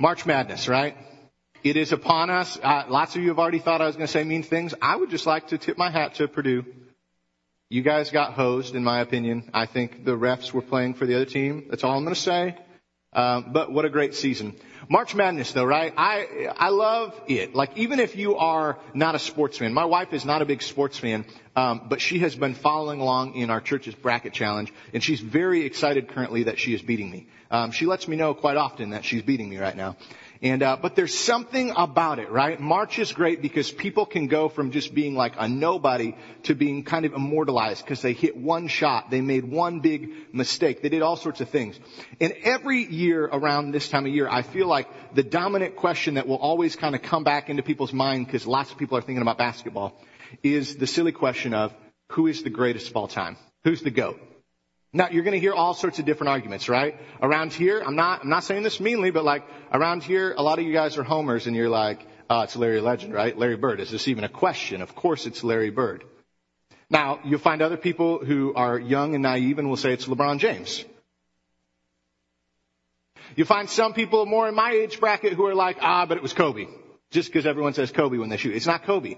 March Madness, right? It is upon us. Uh, lots of you have already thought I was going to say mean things. I would just like to tip my hat to Purdue. You guys got hosed, in my opinion. I think the refs were playing for the other team. That's all I'm going to say. Um, but what a great season. March Madness though, right? I, I love it. Like even if you are not a sports fan, my wife is not a big sports fan, um, but she has been following along in our church's bracket challenge and she's very excited currently that she is beating me. Um, she lets me know quite often that she's beating me right now. And uh, but there's something about it, right? March is great because people can go from just being like a nobody to being kind of immortalized because they hit one shot, they made one big mistake, they did all sorts of things. And every year around this time of year, I feel like the dominant question that will always kind of come back into people's mind because lots of people are thinking about basketball is the silly question of who is the greatest of all time? Who's the GOAT? Now, you're going to hear all sorts of different arguments, right? Around here, I'm not, I'm not saying this meanly, but like, around here, a lot of you guys are homers and you're like, oh, it's Larry Legend, right? Larry Bird. Is this even a question? Of course it's Larry Bird. Now, you'll find other people who are young and naive and will say it's LeBron James. You find some people more in my age bracket who are like, ah, but it was Kobe. Just because everyone says Kobe when they shoot. It's not Kobe.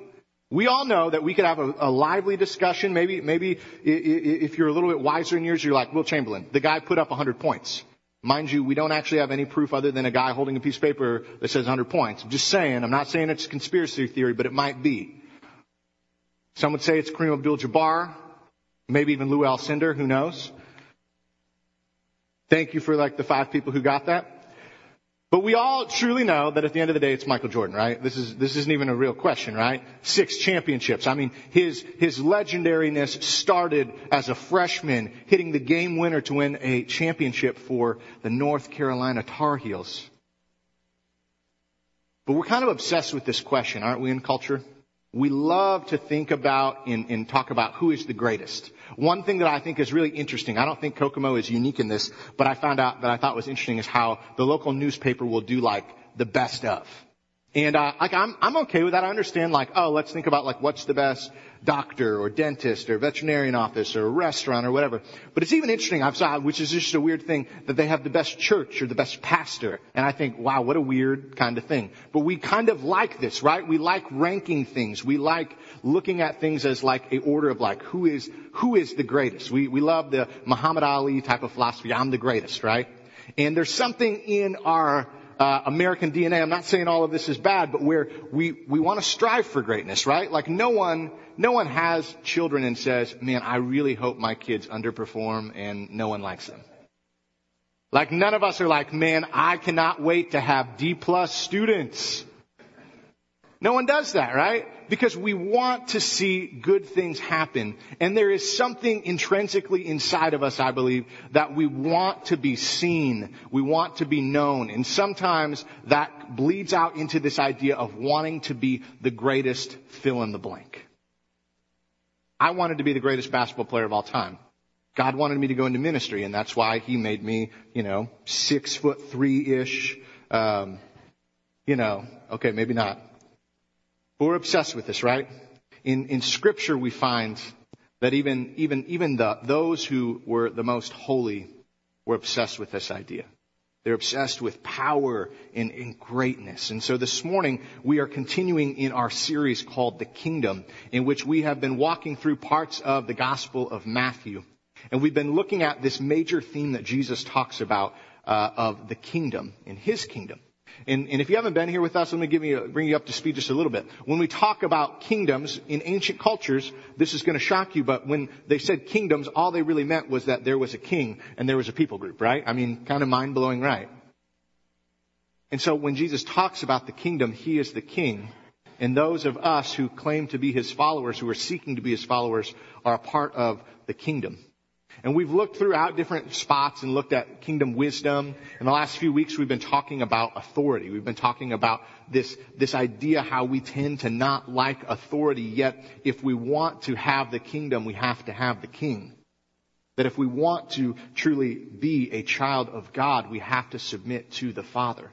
We all know that we could have a, a, lively discussion. Maybe, maybe if you're a little bit wiser in years, you're like Wilt Chamberlain. The guy put up 100 points. Mind you, we don't actually have any proof other than a guy holding a piece of paper that says 100 points. I'm just saying, I'm not saying it's a conspiracy theory, but it might be. Some would say it's Kareem Abdul-Jabbar, maybe even Lew Alcindor, who knows? Thank you for like the five people who got that. But we all truly know that at the end of the day, it's Michael Jordan, right? This is, this isn't even a real question, right? Six championships. I mean, his, his legendariness started as a freshman hitting the game winner to win a championship for the North Carolina Tar Heels. But we're kind of obsessed with this question, aren't we in culture? We love to think about and, and talk about who is the greatest. One thing that I think is really interesting, I don't think Kokomo is unique in this, but I found out that I thought was interesting is how the local newspaper will do like the best of. And uh, like I'm I'm okay with that. I understand like oh let's think about like what's the best doctor or dentist or veterinarian office or restaurant or whatever. But it's even interesting I've saw which is just a weird thing that they have the best church or the best pastor. And I think wow what a weird kind of thing. But we kind of like this right? We like ranking things. We like looking at things as like a order of like who is who is the greatest. We we love the Muhammad Ali type of philosophy. I'm the greatest right? And there's something in our uh, American DNA. I'm not saying all of this is bad, but where we we want to strive for greatness, right? Like no one no one has children and says, "Man, I really hope my kids underperform and no one likes them." Like none of us are like, "Man, I cannot wait to have D plus students." No one does that, right? Because we want to see good things happen. And there is something intrinsically inside of us, I believe, that we want to be seen. We want to be known. And sometimes that bleeds out into this idea of wanting to be the greatest fill in the blank. I wanted to be the greatest basketball player of all time. God wanted me to go into ministry, and that's why He made me, you know, six foot three ish. Um, you know, okay, maybe not. But we're obsessed with this, right? In, in scripture we find that even, even, even the, those who were the most holy were obsessed with this idea. They're obsessed with power and, and, greatness. And so this morning we are continuing in our series called The Kingdom, in which we have been walking through parts of the Gospel of Matthew. And we've been looking at this major theme that Jesus talks about uh, of the kingdom, in his kingdom. And, and, if you haven't been here with us, let me give you, bring you up to speed just a little bit. When we talk about kingdoms in ancient cultures, this is going to shock you, but when they said kingdoms, all they really meant was that there was a king and there was a people group, right? I mean, kind of mind blowing, right? And so when Jesus talks about the kingdom, he is the king. And those of us who claim to be his followers, who are seeking to be his followers, are a part of the kingdom. And we've looked throughout different spots and looked at kingdom wisdom. In the last few weeks, we've been talking about authority. We've been talking about this, this idea how we tend to not like authority, yet if we want to have the kingdom, we have to have the king. That if we want to truly be a child of God, we have to submit to the Father.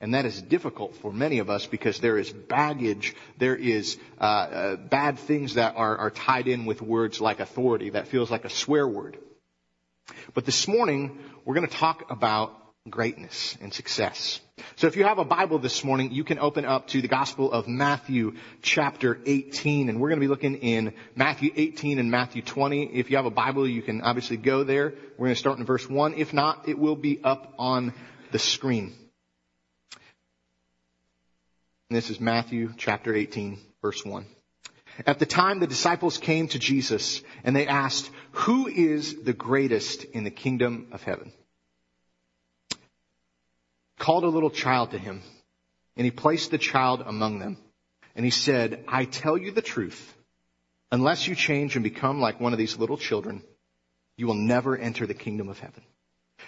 And that is difficult for many of us because there is baggage, there is uh, uh, bad things that are, are tied in with words like authority that feels like a swear word. But this morning, we're going to talk about greatness and success. So if you have a Bible this morning, you can open up to the Gospel of Matthew chapter 18, and we're going to be looking in Matthew 18 and Matthew 20. If you have a Bible, you can obviously go there. We're going to start in verse 1. If not, it will be up on the screen. And this is Matthew chapter 18, verse 1. At the time the disciples came to Jesus and they asked, who is the greatest in the kingdom of heaven? called a little child to him, and he placed the child among them. And he said, I tell you the truth. Unless you change and become like one of these little children, you will never enter the kingdom of heaven.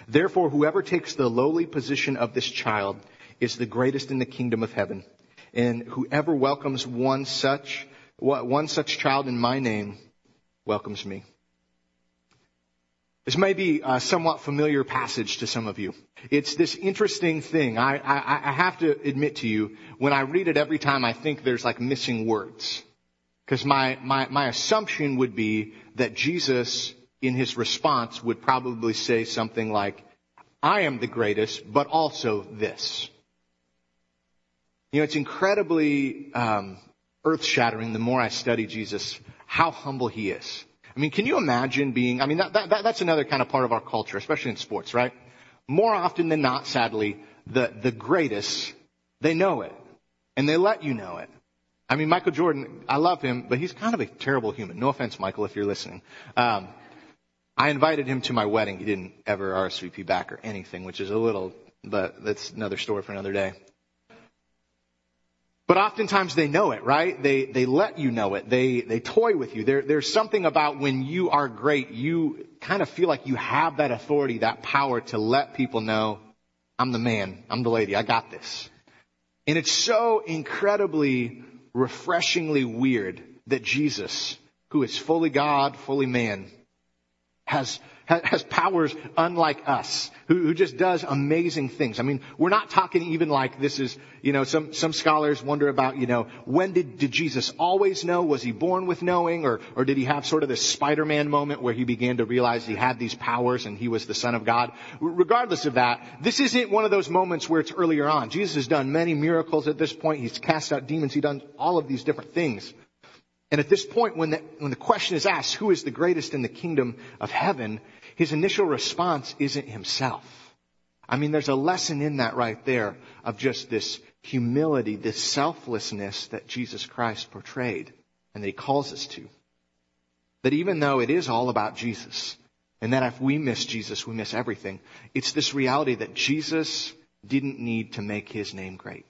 Therefore, whoever takes the lowly position of this child is the greatest in the kingdom of heaven. And whoever welcomes one such, one such child in my name welcomes me. This may be a somewhat familiar passage to some of you. It's this interesting thing. I, I, I, have to admit to you, when I read it every time, I think there's like missing words. Because my, my, my assumption would be that Jesus, in his response, would probably say something like, I am the greatest, but also this. You know, it's incredibly um, earth-shattering the more I study Jesus, how humble he is. I mean, can you imagine being, I mean, that, that, that's another kind of part of our culture, especially in sports, right? More often than not, sadly, the, the greatest, they know it. And they let you know it. I mean, Michael Jordan, I love him, but he's kind of a terrible human. No offense, Michael, if you're listening. Um, I invited him to my wedding. He didn't ever RSVP back or anything, which is a little, but that's another story for another day. But oftentimes they know it, right? They, they let you know it. They, they toy with you. There, there's something about when you are great, you kind of feel like you have that authority, that power to let people know, I'm the man, I'm the lady, I got this. And it's so incredibly, refreshingly weird that Jesus, who is fully God, fully man, has has powers unlike us, who, who, just does amazing things. I mean, we're not talking even like this is, you know, some, some scholars wonder about, you know, when did, did Jesus always know? Was he born with knowing? Or, or did he have sort of this Spider-Man moment where he began to realize he had these powers and he was the son of God? Regardless of that, this isn't one of those moments where it's earlier on. Jesus has done many miracles at this point. He's cast out demons. He's done all of these different things. And at this point, when the, when the question is asked, who is the greatest in the kingdom of heaven? His initial response isn't himself. I mean, there's a lesson in that right there of just this humility, this selflessness that Jesus Christ portrayed and that he calls us to. That even though it is all about Jesus, and that if we miss Jesus, we miss everything, it's this reality that Jesus didn't need to make his name great.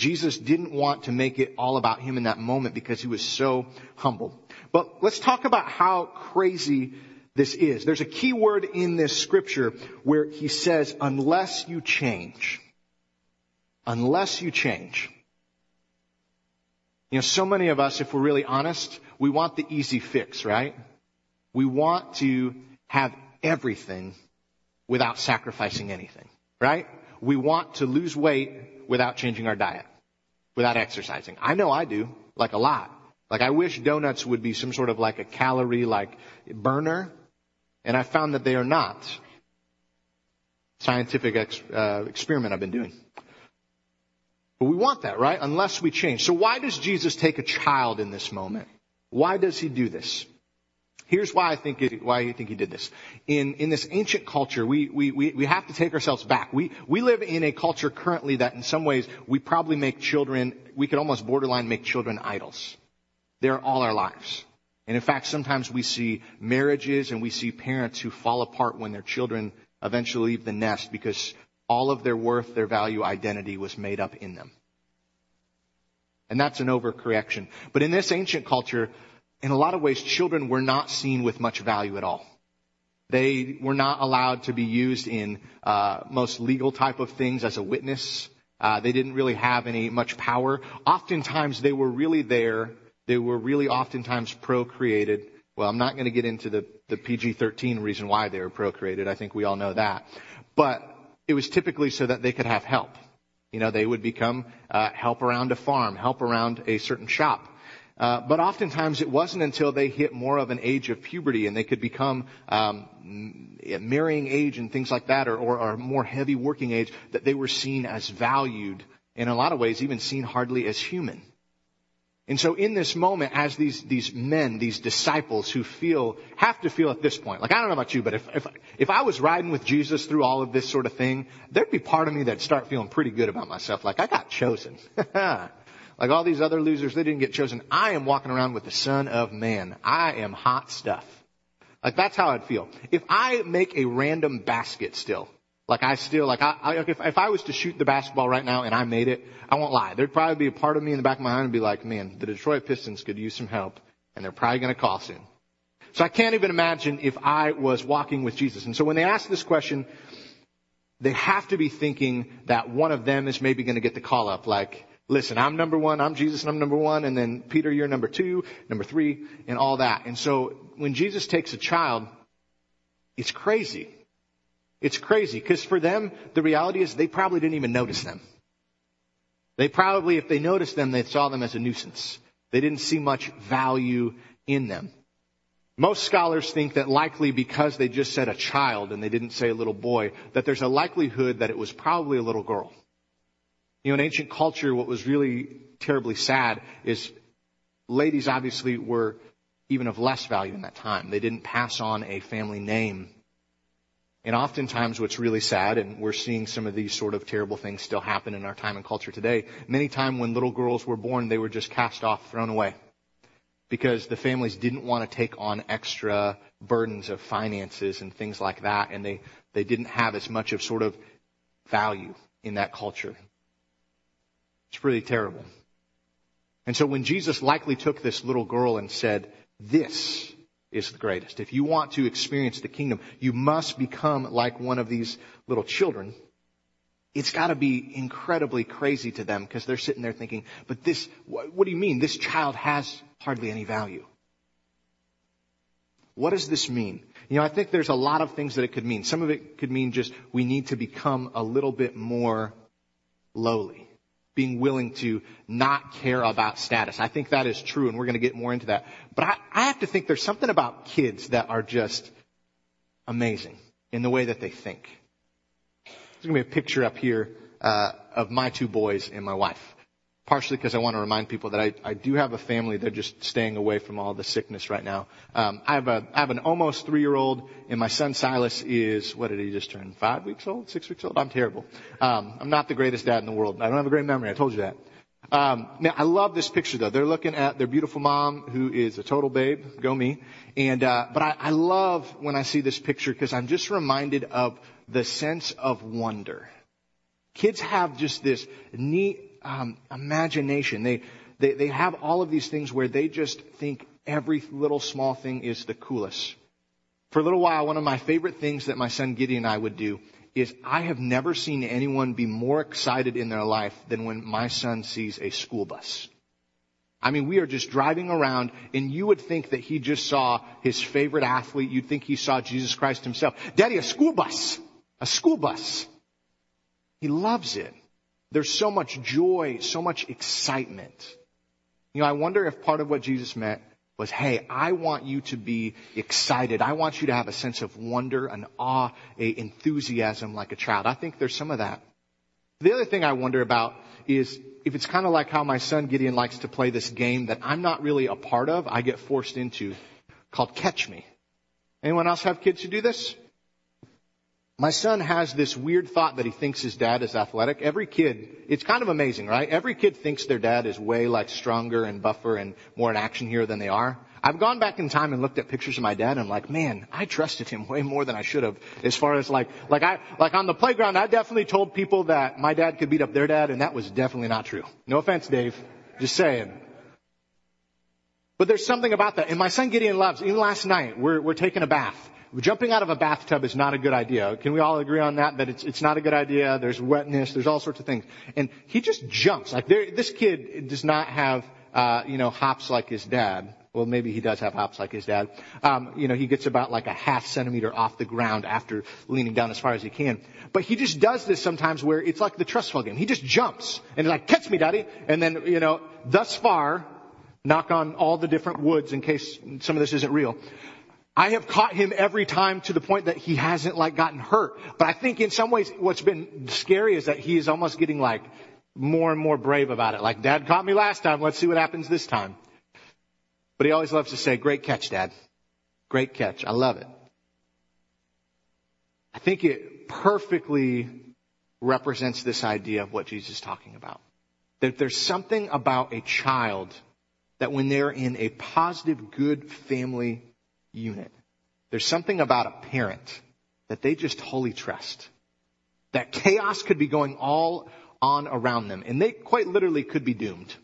Jesus didn't want to make it all about him in that moment because he was so humble. But let's talk about how crazy this is. There's a key word in this scripture where he says, unless you change. Unless you change. You know, so many of us, if we're really honest, we want the easy fix, right? We want to have everything without sacrificing anything, right? We want to lose weight without changing our diet, without exercising. I know I do, like a lot. Like I wish donuts would be some sort of like a calorie like burner, and I found that they are not. Scientific ex, uh, experiment I've been doing. But we want that, right? Unless we change. So why does Jesus take a child in this moment? Why does he do this? Here's why I think it, why I think he did this. In in this ancient culture, we, we we we have to take ourselves back. We we live in a culture currently that in some ways we probably make children. We could almost borderline make children idols. They're all our lives. And in fact, sometimes we see marriages and we see parents who fall apart when their children eventually leave the nest because all of their worth, their value, identity was made up in them. And that's an overcorrection. But in this ancient culture, in a lot of ways, children were not seen with much value at all. They were not allowed to be used in uh, most legal type of things as a witness. Uh, they didn't really have any much power. Oftentimes, they were really there. They were really oftentimes procreated. Well, I'm not going to get into the, the PG-13 reason why they were procreated. I think we all know that. But it was typically so that they could have help. You know, they would become uh, help around a farm, help around a certain shop. Uh, but oftentimes it wasn't until they hit more of an age of puberty and they could become um, marrying age and things like that, or, or, or more heavy working age, that they were seen as valued. In a lot of ways, even seen hardly as human. And so in this moment, as these, these men, these disciples who feel, have to feel at this point, like I don't know about you, but if, if, if I was riding with Jesus through all of this sort of thing, there'd be part of me that'd start feeling pretty good about myself. Like I got chosen. like all these other losers, they didn't get chosen. I am walking around with the son of man. I am hot stuff. Like that's how I'd feel. If I make a random basket still, like I still, like I, I if, if I was to shoot the basketball right now and I made it, I won't lie. There'd probably be a part of me in the back of my mind and be like, man, the Detroit Pistons could use some help and they're probably going to call soon. So I can't even imagine if I was walking with Jesus. And so when they ask this question, they have to be thinking that one of them is maybe going to get the call up like, listen, I'm number one, I'm Jesus and I'm number one, and then Peter, you're number two, number three, and all that. And so when Jesus takes a child, it's crazy. It's crazy because for them, the reality is they probably didn't even notice them. They probably, if they noticed them, they saw them as a nuisance. They didn't see much value in them. Most scholars think that likely because they just said a child and they didn't say a little boy, that there's a likelihood that it was probably a little girl. You know, in ancient culture, what was really terribly sad is ladies obviously were even of less value in that time. They didn't pass on a family name and oftentimes what's really sad, and we're seeing some of these sort of terrible things still happen in our time and culture today, many times when little girls were born, they were just cast off, thrown away. Because the families didn't want to take on extra burdens of finances and things like that, and they, they didn't have as much of sort of value in that culture. It's really terrible. And so when Jesus likely took this little girl and said, this is the greatest. If you want to experience the kingdom, you must become like one of these little children. It's got to be incredibly crazy to them because they're sitting there thinking, but this, what do you mean? This child has hardly any value. What does this mean? You know, I think there's a lot of things that it could mean. Some of it could mean just we need to become a little bit more lowly being willing to not care about status. I think that is true, and we're going to get more into that. But I, I have to think there's something about kids that are just amazing in the way that they think. There's going to be a picture up here uh, of my two boys and my wife partially because I want to remind people that I, I do have a family. They're just staying away from all the sickness right now. Um, I have a I have an almost three year old, and my son Silas is what did he just turn? Five weeks old, six weeks old. I'm terrible. Um, I'm not the greatest dad in the world. I don't have a great memory. I told you that. Um, now I love this picture though. They're looking at their beautiful mom, who is a total babe. Go me. And uh, but I, I love when I see this picture because I'm just reminded of the sense of wonder. Kids have just this neat um, imagination. They, they, they have all of these things where they just think every little small thing is the coolest. For a little while, one of my favorite things that my son Gideon and I would do is I have never seen anyone be more excited in their life than when my son sees a school bus. I mean, we are just driving around and you would think that he just saw his favorite athlete. You'd think he saw Jesus Christ himself. Daddy, a school bus. A school bus. He loves it. There's so much joy, so much excitement. You know, I wonder if part of what Jesus meant was, hey, I want you to be excited. I want you to have a sense of wonder, an awe, a enthusiasm like a child. I think there's some of that. The other thing I wonder about is if it's kind of like how my son Gideon likes to play this game that I'm not really a part of, I get forced into, called Catch Me. Anyone else have kids who do this? My son has this weird thought that he thinks his dad is athletic. Every kid, it's kind of amazing, right? Every kid thinks their dad is way like stronger and buffer and more an action hero than they are. I've gone back in time and looked at pictures of my dad and I'm like, man, I trusted him way more than I should have as far as like, like I, like on the playground, I definitely told people that my dad could beat up their dad and that was definitely not true. No offense, Dave. Just saying. But there's something about that. And my son Gideon loves, even last night, we're, we're taking a bath jumping out of a bathtub is not a good idea. Can we all agree on that? That it's, it's not a good idea. There's wetness. There's all sorts of things. And he just jumps. Like there, this kid does not have, uh, you know, hops like his dad. Well, maybe he does have hops like his dad. Um, you know, he gets about like a half centimeter off the ground after leaning down as far as he can. But he just does this sometimes where it's like the trust fall game. He just jumps and he's like, catch me, daddy. And then, you know, thus far, knock on all the different woods in case some of this isn't real. I have caught him every time to the point that he hasn't like gotten hurt. But I think in some ways what's been scary is that he is almost getting like more and more brave about it. Like dad caught me last time. Let's see what happens this time. But he always loves to say, great catch, dad. Great catch. I love it. I think it perfectly represents this idea of what Jesus is talking about. That there's something about a child that when they're in a positive, good family unit, there's something about a parent that they just wholly trust. That chaos could be going all on around them and they quite literally could be doomed.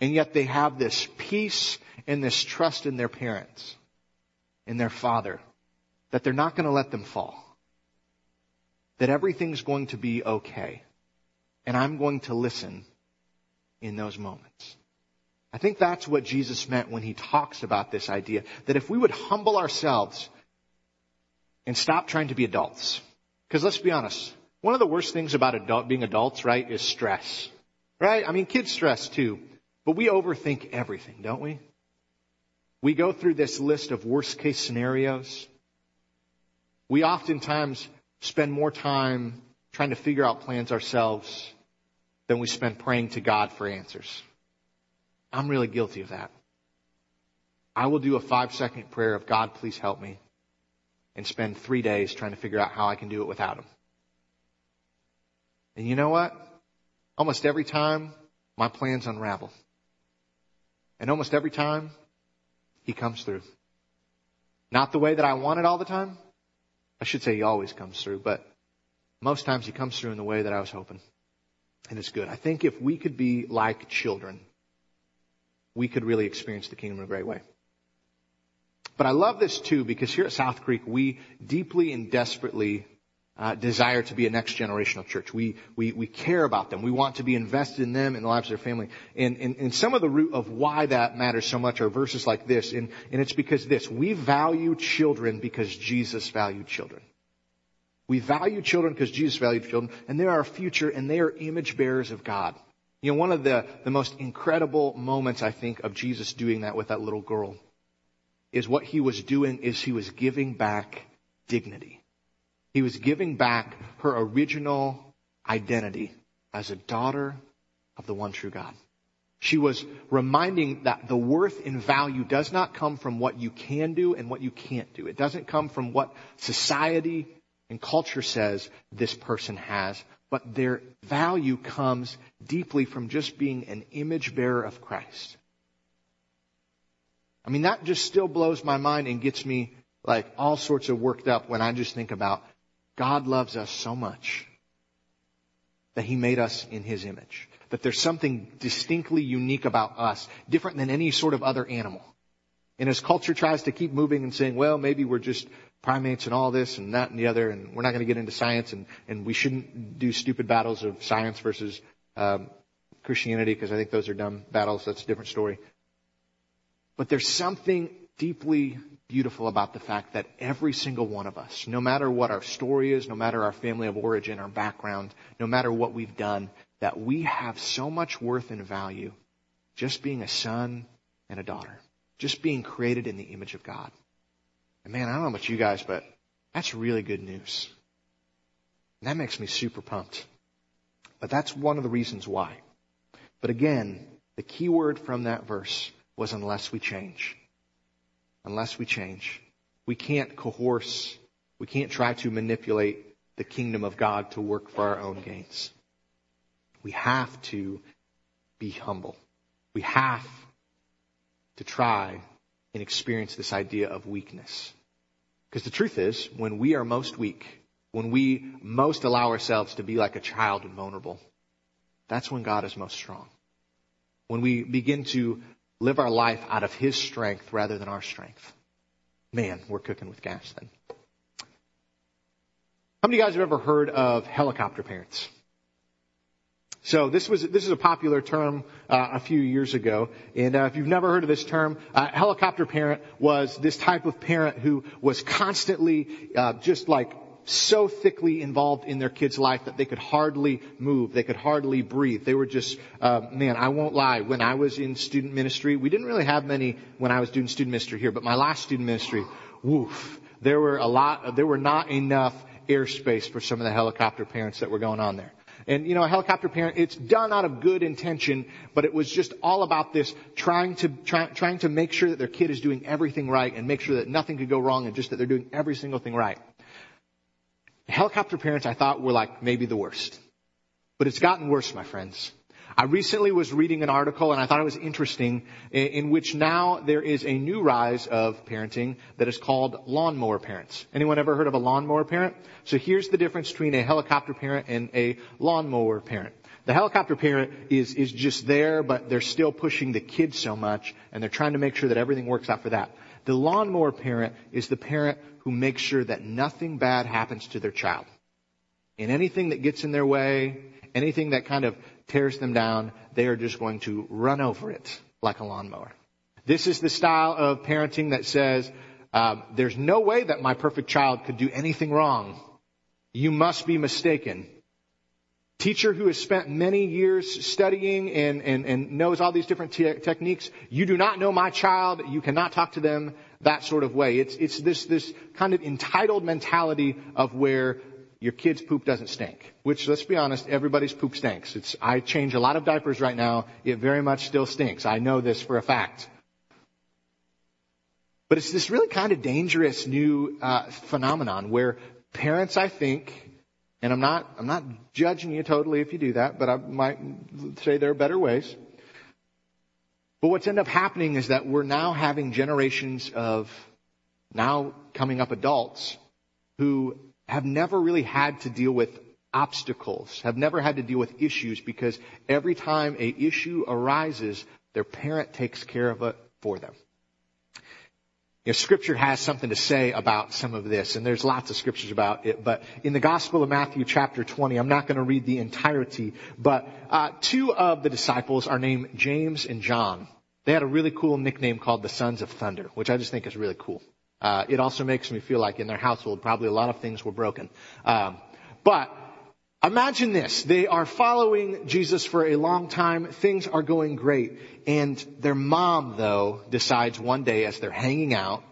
And yet they have this peace and this trust in their parents, in their father, that they're not going to let them fall. That everything's going to be okay. And I'm going to listen in those moments. I think that's what Jesus meant when he talks about this idea that if we would humble ourselves and stop trying to be adults, because let's be honest, one of the worst things about adult, being adults, right, is stress. Right? I mean, kids stress too, but we overthink everything, don't we? We go through this list of worst case scenarios. We oftentimes spend more time trying to figure out plans ourselves than we spend praying to God for answers. I'm really guilty of that. I will do a five second prayer of God, please help me and spend three days trying to figure out how I can do it without him. And you know what? Almost every time my plans unravel. And almost every time he comes through. Not the way that I want it all the time. I should say he always comes through, but most times he comes through in the way that I was hoping. And it's good. I think if we could be like children, we could really experience the kingdom in a great way. But I love this too because here at South Creek, we deeply and desperately uh, desire to be a next generational church. We, we, we care about them. We want to be invested in them and the lives of their family. And, and, and some of the root of why that matters so much are verses like this. And, and it's because this. We value children because Jesus valued children. We value children because Jesus valued children. And they are our future and they are image bearers of God. You know, one of the, the most incredible moments, I think, of Jesus doing that with that little girl is what he was doing is he was giving back dignity. He was giving back her original identity as a daughter of the one true God. She was reminding that the worth and value does not come from what you can do and what you can't do. It doesn't come from what society and culture says this person has, but their value comes deeply from just being an image bearer of Christ. I mean, that just still blows my mind and gets me like all sorts of worked up when I just think about God loves us so much that he made us in his image. That there's something distinctly unique about us, different than any sort of other animal. And as culture tries to keep moving and saying, well, maybe we're just primates and all this and that and the other, and we're not going to get into science, and, and we shouldn't do stupid battles of science versus um, Christianity because I think those are dumb battles. That's a different story. But there's something deeply beautiful about the fact that every single one of us, no matter what our story is, no matter our family of origin, our background, no matter what we've done, that we have so much worth and value just being a son and a daughter, just being created in the image of God. And man, I don't know about you guys, but that's really good news. And that makes me super pumped. But that's one of the reasons why. But again, the key word from that verse was unless we change. Unless we change. We can't coerce, we can't try to manipulate the kingdom of God to work for our own gains. We have to be humble. We have to try and experience this idea of weakness. Because the truth is, when we are most weak, when we most allow ourselves to be like a child and vulnerable, that's when God is most strong. When we begin to live our life out of His strength rather than our strength. Man, we're cooking with gas then. How many of you guys have ever heard of helicopter parents? So this was this is a popular term uh, a few years ago, and uh, if you've never heard of this term, uh, helicopter parent was this type of parent who was constantly uh, just like so thickly involved in their kid's life that they could hardly move. They could hardly breathe. They were just, uh, man, I won't lie. When I was in student ministry, we didn't really have many when I was doing student ministry here, but my last student ministry, woof, there were a lot, there were not enough airspace for some of the helicopter parents that were going on there. And you know, a helicopter parent, it's done out of good intention, but it was just all about this trying to, try, trying to make sure that their kid is doing everything right and make sure that nothing could go wrong and just that they're doing every single thing right. Helicopter parents I thought were like maybe the worst. But it's gotten worse, my friends. I recently was reading an article and I thought it was interesting in, which now there is a new rise of parenting that is called lawnmower parents. Anyone ever heard of a lawnmower parent? So here's the difference between a helicopter parent and a lawnmower parent. The helicopter parent is, is just there, but they're still pushing the kids so much and they're trying to make sure that everything works out for that. The lawnmower parent is the parent who makes sure that nothing bad happens to their child. And anything that gets in their way, anything that kind of tears them down, they are just going to run over it like a lawnmower. This is the style of parenting that says, um, there's no way that my perfect child could do anything wrong. You must be mistaken. Teacher who has spent many years studying and, and, and knows all these different te- techniques, you do not know my child, you cannot talk to them that sort of way. It's, it's this, this kind of entitled mentality of where your kid's poop doesn't stink. Which, let's be honest, everybody's poop stinks. It's, I change a lot of diapers right now. It very much still stinks. I know this for a fact. But it's this really kind of dangerous new uh, phenomenon where parents, I think, and I'm not, I'm not judging you totally if you do that, but I might say there are better ways. But what's ended up happening is that we're now having generations of now coming up adults who have never really had to deal with obstacles, have never had to deal with issues because every time a issue arises, their parent takes care of it for them. You know, scripture has something to say about some of this, and there's lots of scriptures about it, but in the Gospel of Matthew chapter 20, I'm not going to read the entirety, but uh, two of the disciples are named James and John. They had a really cool nickname called the Sons of Thunder, which I just think is really cool. Uh, it also makes me feel like in their household, probably a lot of things were broken. Um, but imagine this: they are following Jesus for a long time. Things are going great, and their mom, though, decides one day as they're hanging out,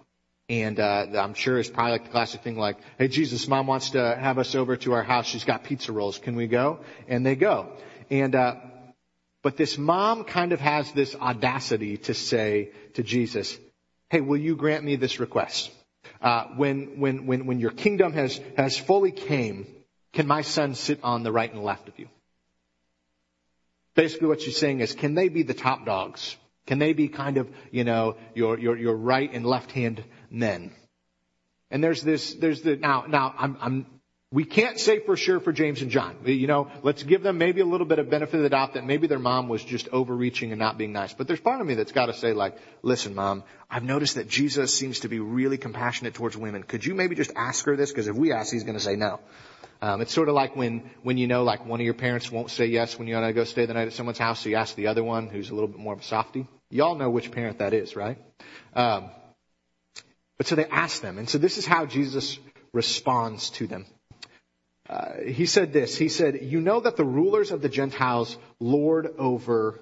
and uh, I'm sure it's probably like the classic thing, like, "Hey, Jesus, mom wants to have us over to our house. She's got pizza rolls. Can we go?" And they go, and. Uh, but this mom kind of has this audacity to say to Jesus, hey, will you grant me this request? Uh, when, when, when, when your kingdom has, has fully came, can my son sit on the right and left of you? Basically what she's saying is, can they be the top dogs? Can they be kind of, you know, your, your, your right and left hand men? And there's this, there's the, now, now, I'm, I'm, we can't say for sure for James and John. You know, let's give them maybe a little bit of benefit of the doubt that maybe their mom was just overreaching and not being nice. But there's part of me that's got to say like, listen, mom, I've noticed that Jesus seems to be really compassionate towards women. Could you maybe just ask her this? Because if we ask, he's going to say no. Um, it's sort of like when, when you know, like one of your parents won't say yes when you want to go stay the night at someone's house, so you ask the other one who's a little bit more of a softy. Y'all know which parent that is, right? Um, but so they ask them, and so this is how Jesus responds to them. Uh, he said this. He said, you know that the rulers of the Gentiles lord over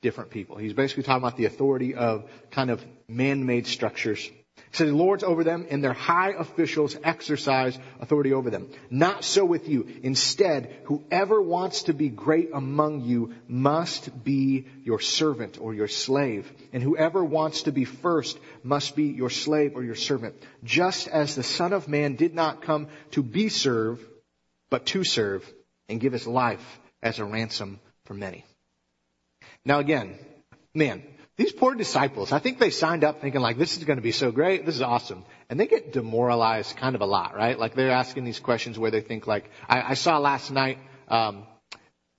different people. He's basically talking about the authority of kind of man-made structures. He said, lords over them and their high officials exercise authority over them. Not so with you. Instead, whoever wants to be great among you must be your servant or your slave. And whoever wants to be first must be your slave or your servant. Just as the Son of Man did not come to be served, but to serve and give his life as a ransom for many. Now again, man, these poor disciples, I think they signed up thinking like, this is going to be so great, this is awesome. And they get demoralized kind of a lot, right? Like they're asking these questions where they think like, I, I saw last night, um,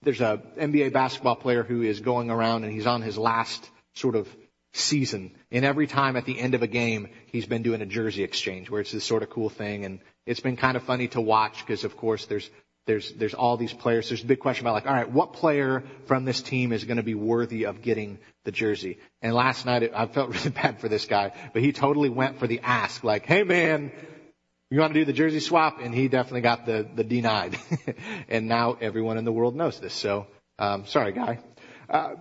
there's a NBA basketball player who is going around and he's on his last sort of season. And every time at the end of a game, he's been doing a jersey exchange where it's this sort of cool thing. And it's been kind of funny to watch because of course there's there's there's all these players. There's a big question about like, all right, what player from this team is going to be worthy of getting the jersey? And last night I felt really bad for this guy, but he totally went for the ask, like, hey man, You want to do the jersey swap? And he definitely got the, the denied. and now everyone in the world knows this. So, um, sorry, guy. Uh,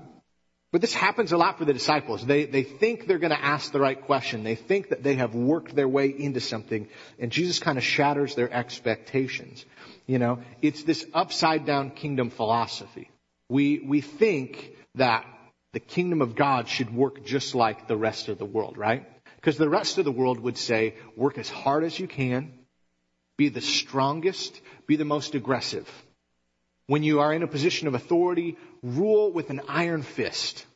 but this happens a lot for the disciples. They, they think they're going to ask the right question. They think that they have worked their way into something, and Jesus kind of shatters their expectations. You know, it's this upside down kingdom philosophy. We, we think that the kingdom of God should work just like the rest of the world, right? Because the rest of the world would say, work as hard as you can, be the strongest, be the most aggressive. When you are in a position of authority, rule with an iron fist.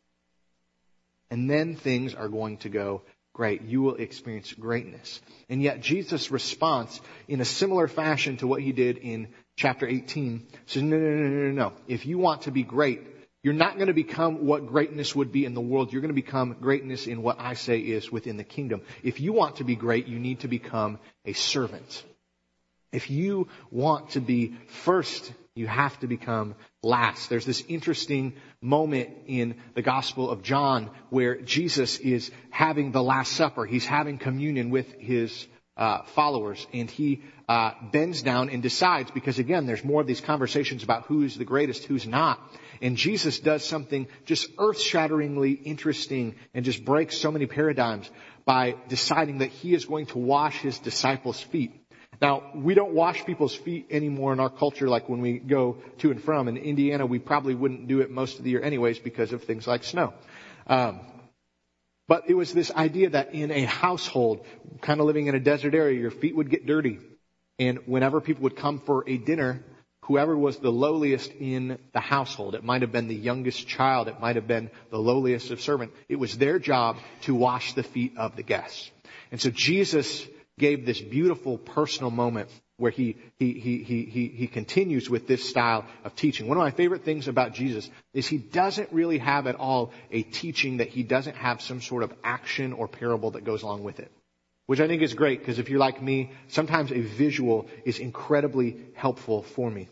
And then things are going to go great. You will experience greatness. And yet Jesus' response in a similar fashion to what he did in chapter 18 says, no, no, no, no, no. If you want to be great, you're not going to become what greatness would be in the world. You're going to become greatness in what I say is within the kingdom. If you want to be great, you need to become a servant. If you want to be first you have to become last. There's this interesting moment in the Gospel of John where Jesus is having the Last Supper. He's having communion with his uh, followers, and he uh, bends down and decides because again, there's more of these conversations about who's the greatest, who's not. And Jesus does something just earth-shatteringly interesting and just breaks so many paradigms by deciding that he is going to wash his disciples' feet. Now, we don't wash people's feet anymore in our culture like when we go to and from. In Indiana, we probably wouldn't do it most of the year anyways because of things like snow. Um, but it was this idea that in a household, kind of living in a desert area, your feet would get dirty. And whenever people would come for a dinner, whoever was the lowliest in the household, it might have been the youngest child, it might have been the lowliest of servant, it was their job to wash the feet of the guests. And so Jesus gave this beautiful personal moment where he, he, he, he, he, continues with this style of teaching. One of my favorite things about Jesus is he doesn't really have at all a teaching that he doesn't have some sort of action or parable that goes along with it. Which I think is great because if you're like me, sometimes a visual is incredibly helpful for me.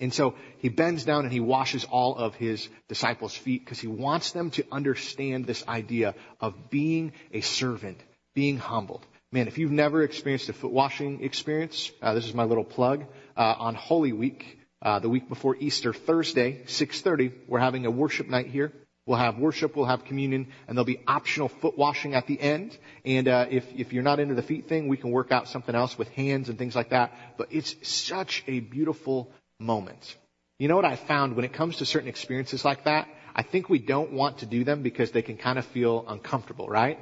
And so he bends down and he washes all of his disciples' feet because he wants them to understand this idea of being a servant, being humbled. Man, if you've never experienced a foot washing experience, uh, this is my little plug. Uh, on Holy Week, uh, the week before Easter, Thursday, 6:30, we're having a worship night here. We'll have worship, we'll have communion, and there'll be optional foot washing at the end. And uh, if if you're not into the feet thing, we can work out something else with hands and things like that. But it's such a beautiful moment. You know what I found when it comes to certain experiences like that? I think we don't want to do them because they can kind of feel uncomfortable, right?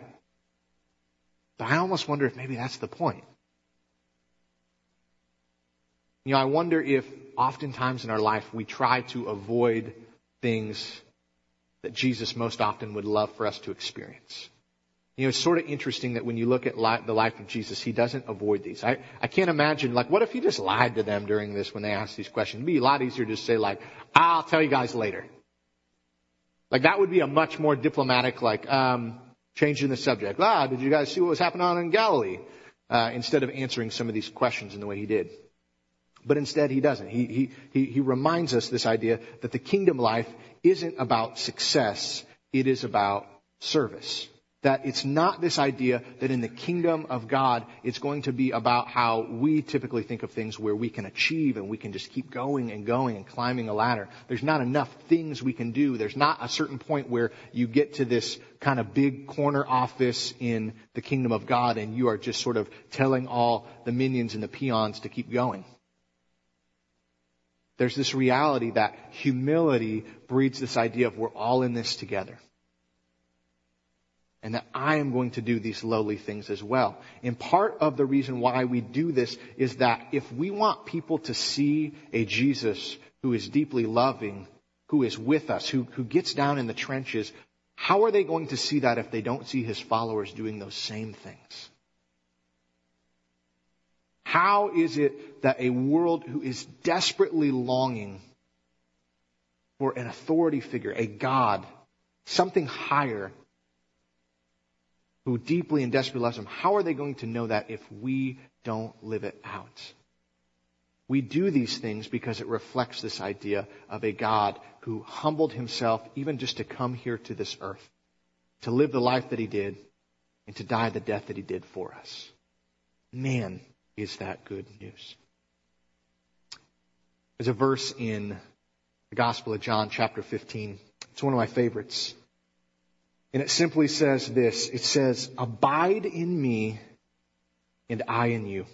But I almost wonder if maybe that's the point. You know, I wonder if oftentimes in our life we try to avoid things that Jesus most often would love for us to experience. You know, it's sort of interesting that when you look at li- the life of Jesus, he doesn't avoid these. I, I can't imagine, like, what if he just lied to them during this when they asked these questions? It'd be a lot easier to say, like, I'll tell you guys later. Like, that would be a much more diplomatic, like, um, changing the subject. Ah, did you guys see what was happening on in Galilee? Uh, instead of answering some of these questions in the way he did. But instead he doesn't. He, he, he, he reminds us this idea that the kingdom life isn't about success, it is about service that it's not this idea that in the kingdom of God, it's going to be about how we typically think of things where we can achieve and we can just keep going and going and climbing a ladder. There's not enough things we can do. There's not a certain point where you get to this kind of big corner office in the kingdom of God and you are just sort of telling all the minions and the peons to keep going. There's this reality that humility breeds this idea of we're all in this together and that I am going to do these lowly things as well. And part of the reason why we do this is that if we want people to see a Jesus who is deeply loving, who is with us, who, who gets down in the trenches, how are they going to see that if they don't see his followers doing those same things? How is it that a world who is desperately longing for an authority figure, a God, something higher, who deeply and desperately loves him, how are they going to know that if we don't live it out? We do these things because it reflects this idea of a God who humbled himself even just to come here to this earth, to live the life that he did, and to die the death that he did for us. Man, is that good news. There's a verse in the Gospel of John, chapter 15. It's one of my favorites. And it simply says this. It says, abide in me and I in you.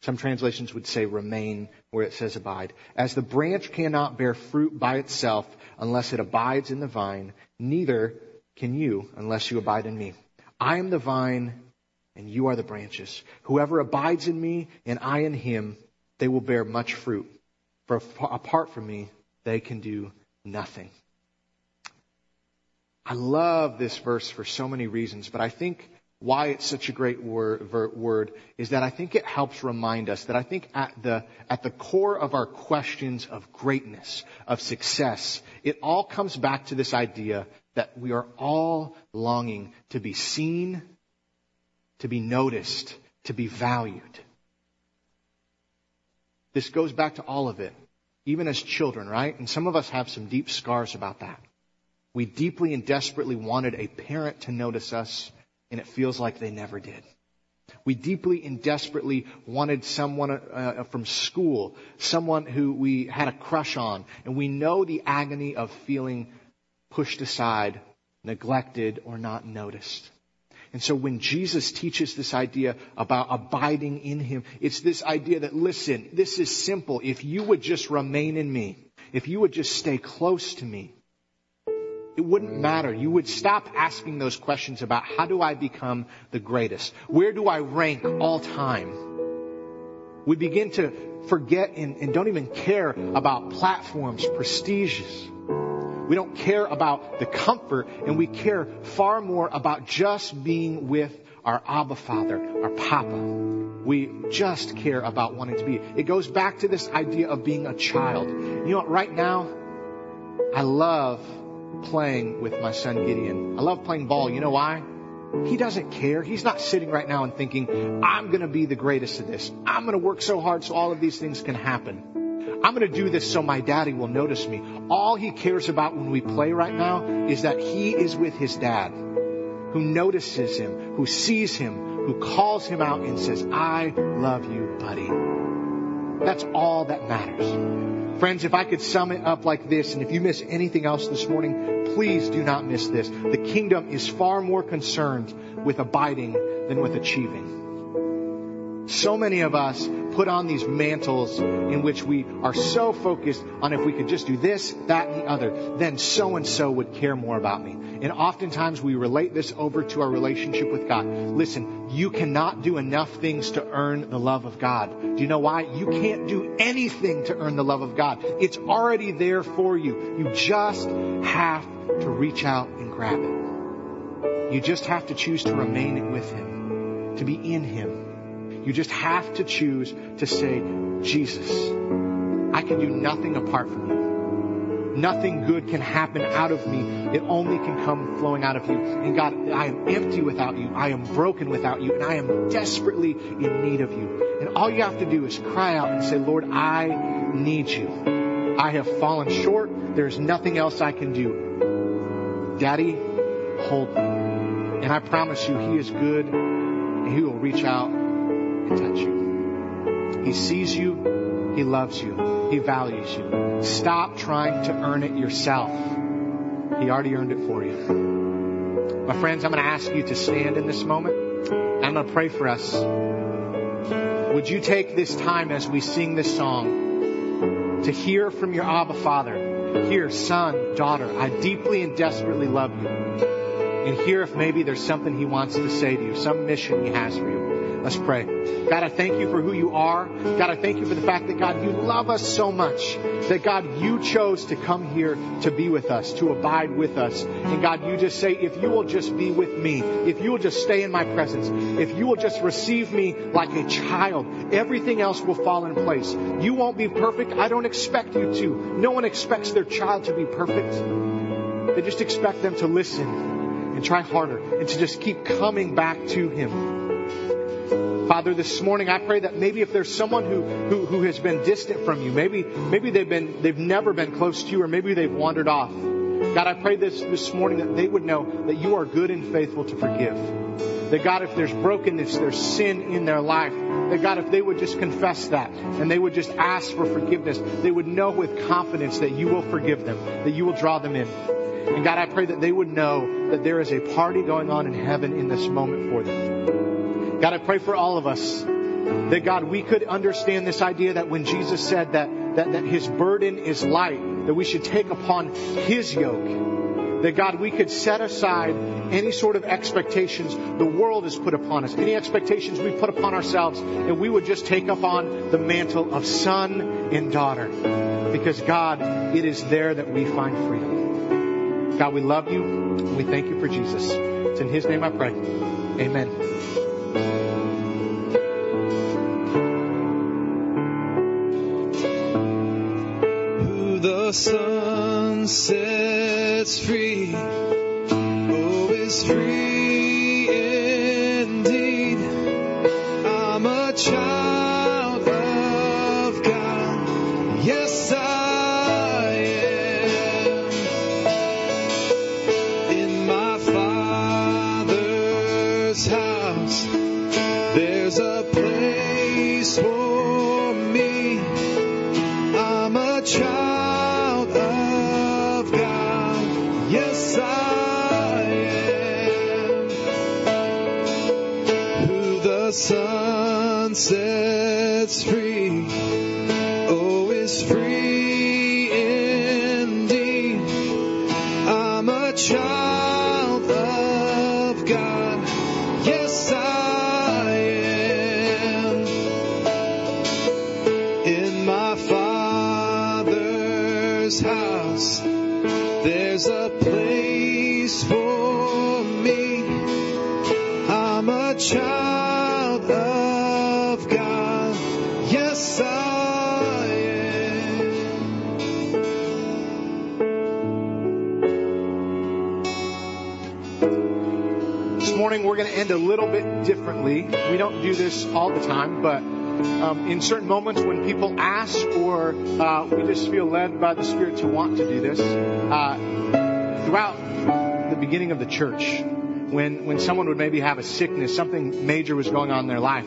Some translations would say remain where it says abide. As the branch cannot bear fruit by itself unless it abides in the vine, neither can you unless you abide in me. I am the vine and you are the branches. Whoever abides in me and I in him, they will bear much fruit. For apart from me, they can do nothing. I love this verse for so many reasons, but I think why it's such a great word, word, is that I think it helps remind us that I think at the, at the core of our questions of greatness, of success, it all comes back to this idea that we are all longing to be seen, to be noticed, to be valued. This goes back to all of it, even as children, right? And some of us have some deep scars about that. We deeply and desperately wanted a parent to notice us and it feels like they never did. We deeply and desperately wanted someone uh, from school, someone who we had a crush on, and we know the agony of feeling pushed aside, neglected, or not noticed. And so when Jesus teaches this idea about abiding in Him, it's this idea that, listen, this is simple. If you would just remain in me, if you would just stay close to me, it wouldn't matter. You would stop asking those questions about how do I become the greatest? Where do I rank all time? We begin to forget and, and don't even care about platforms, prestiges. We don't care about the comfort and we care far more about just being with our Abba Father, our Papa. We just care about wanting to be. It goes back to this idea of being a child. You know? Right now, I love playing with my son Gideon. I love playing ball. You know why? He doesn't care. He's not sitting right now and thinking, I'm going to be the greatest at this. I'm going to work so hard so all of these things can happen. I'm going to do this so my daddy will notice me. All he cares about when we play right now is that he is with his dad who notices him, who sees him, who calls him out and says, I love you, buddy. That's all that matters. Friends, if I could sum it up like this, and if you miss anything else this morning, please do not miss this. The kingdom is far more concerned with abiding than with achieving. So many of us put on these mantles in which we are so focused on if we could just do this, that, and the other, then so and so would care more about me. And oftentimes we relate this over to our relationship with God. Listen, you cannot do enough things to earn the love of God. Do you know why? You can't do anything to earn the love of God. It's already there for you. You just have to reach out and grab it. You just have to choose to remain with Him, to be in Him. You just have to choose to say, Jesus, I can do nothing apart from you. Nothing good can happen out of me. It only can come flowing out of you. And God, I am empty without you. I am broken without you. And I am desperately in need of you. And all you have to do is cry out and say, Lord, I need you. I have fallen short. There's nothing else I can do. Daddy, hold me. And I promise you, He is good and He will reach out touch you. He sees you. He loves you. He values you. Stop trying to earn it yourself. He already earned it for you. My friends, I'm going to ask you to stand in this moment. I'm going to pray for us. Would you take this time as we sing this song to hear from your Abba Father? Hear, son, daughter, I deeply and desperately love you. And hear if maybe there's something he wants to say to you, some mission he has for you. Let's pray. God, I thank you for who you are. God, I thank you for the fact that God, you love us so much that God, you chose to come here to be with us, to abide with us. And God, you just say, if you will just be with me, if you will just stay in my presence, if you will just receive me like a child, everything else will fall in place. You won't be perfect. I don't expect you to. No one expects their child to be perfect. They just expect them to listen and try harder and to just keep coming back to Him. Father, this morning I pray that maybe if there's someone who, who, who has been distant from you, maybe, maybe they've been, they've never been close to you, or maybe they've wandered off. God, I pray this this morning that they would know that you are good and faithful to forgive. That God, if there's brokenness, there's sin in their life, that God, if they would just confess that and they would just ask for forgiveness, they would know with confidence that you will forgive them, that you will draw them in. And God, I pray that they would know that there is a party going on in heaven in this moment for them. God, I pray for all of us that God, we could understand this idea that when Jesus said that, that, that his burden is light, that we should take upon his yoke. That God, we could set aside any sort of expectations the world has put upon us, any expectations we put upon ourselves, and we would just take up on the mantle of son and daughter. Because God, it is there that we find freedom. God, we love you. We thank you for Jesus. It's in his name I pray. Amen. Sun sets free, oh, is free child of god yes i am This morning we're going to end a little bit differently. We don't do this all the time, but um, in certain moments when people ask or uh, we just feel led by the Spirit to want to do this, uh, throughout the beginning of the church, when when someone would maybe have a sickness, something major was going on in their life,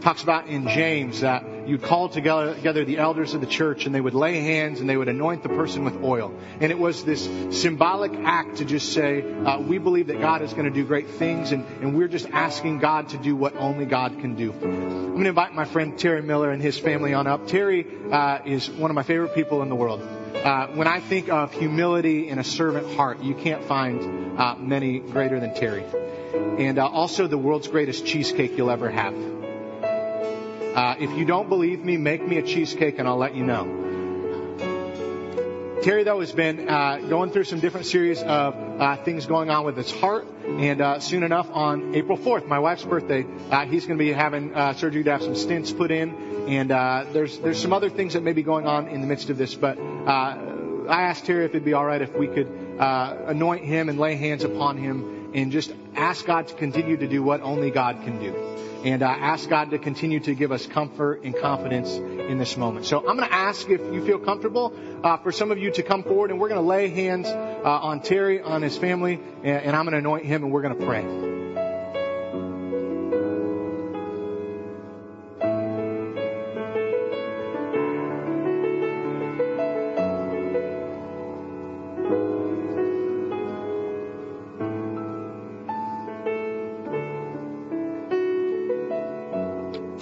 talks about in James that you'd call together, together the elders of the church and they would lay hands and they would anoint the person with oil. And it was this symbolic act to just say, uh, we believe that God is going to do great things and, and we're just asking God to do what only God can do. I'm going to invite my friend Terry Miller and his family on up. Terry uh, is one of my favorite people in the world. Uh, when I think of humility and a servant heart, you can't find uh, many greater than Terry. And uh, also the world's greatest cheesecake you'll ever have. Uh, if you don't believe me, make me a cheesecake and I'll let you know. Terry, though, has been uh, going through some different series of uh, things going on with his heart. And uh, soon enough, on April 4th, my wife's birthday, uh, he's going to be having uh, surgery to have some stents put in. And uh, there's there's some other things that may be going on in the midst of this. But uh, I asked Terry if it'd be all right if we could uh, anoint him and lay hands upon him and just ask God to continue to do what only God can do and ask God to continue to give us comfort and confidence in this moment. So I'm going to ask if you feel comfortable uh, for some of you to come forward, and we're going to lay hands uh, on Terry, on his family, and, and I'm going to anoint him, and we're going to pray.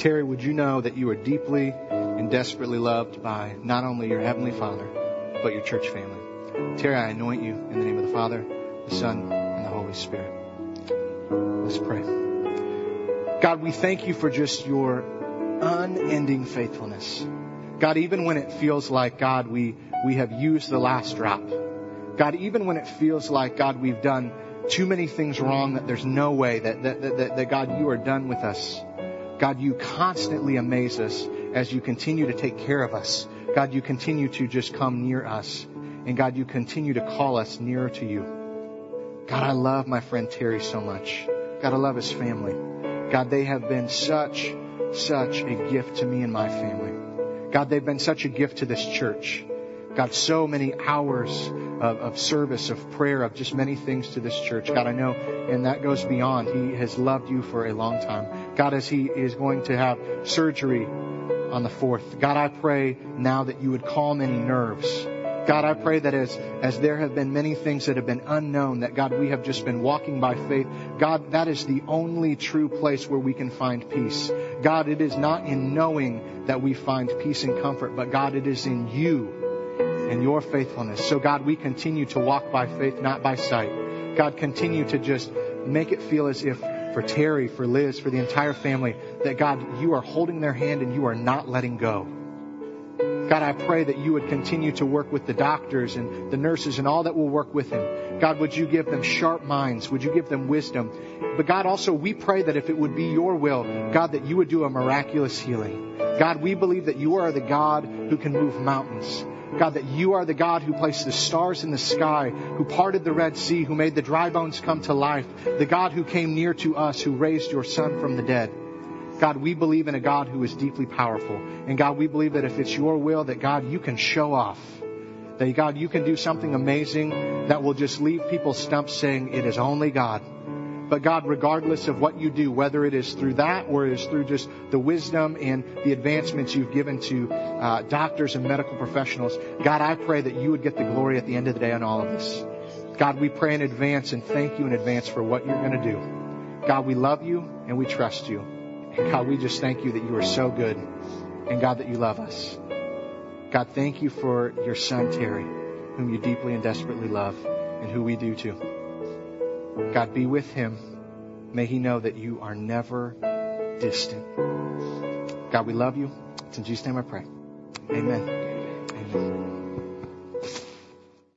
Terry, would you know that you are deeply and desperately loved by not only your Heavenly Father, but your church family? Terry, I anoint you in the name of the Father, the Son, and the Holy Spirit. Let's pray. God, we thank you for just your unending faithfulness. God, even when it feels like, God, we, we have used the last drop. God, even when it feels like, God, we've done too many things wrong, that there's no way that, that, that, that God, you are done with us. God, you constantly amaze us as you continue to take care of us. God, you continue to just come near us. And God, you continue to call us nearer to you. God, I love my friend Terry so much. God, I love his family. God, they have been such, such a gift to me and my family. God, they've been such a gift to this church. God, so many hours of, of service, of prayer, of just many things to this church. God, I know, and that goes beyond. He has loved you for a long time. God, as he is going to have surgery on the fourth, God, I pray now that you would calm any nerves. God, I pray that as, as there have been many things that have been unknown, that God, we have just been walking by faith. God, that is the only true place where we can find peace. God, it is not in knowing that we find peace and comfort, but God, it is in you and your faithfulness. So God, we continue to walk by faith, not by sight. God, continue to just make it feel as if for Terry, for Liz, for the entire family, that God, you are holding their hand and you are not letting go. God, I pray that you would continue to work with the doctors and the nurses and all that will work with him. God, would you give them sharp minds? Would you give them wisdom? But God, also, we pray that if it would be your will, God, that you would do a miraculous healing. God, we believe that you are the God who can move mountains. God, that you are the God who placed the stars in the sky, who parted the Red Sea, who made the dry bones come to life, the God who came near to us, who raised your son from the dead. God, we believe in a God who is deeply powerful. And God, we believe that if it's your will, that God, you can show off. That God, you can do something amazing that will just leave people stumped saying, it is only God. But God, regardless of what you do, whether it is through that or it is through just the wisdom and the advancements you've given to uh, doctors and medical professionals, God, I pray that you would get the glory at the end of the day on all of this. God, we pray in advance and thank you in advance for what you're going to do. God, we love you and we trust you. And God, we just thank you that you are so good and God, that you love us. God, thank you for your son, Terry, whom you deeply and desperately love and who we do too. God, be with him. May he know that you are never distant. God, we love you. It's in Jesus' name I pray. Amen. Amen.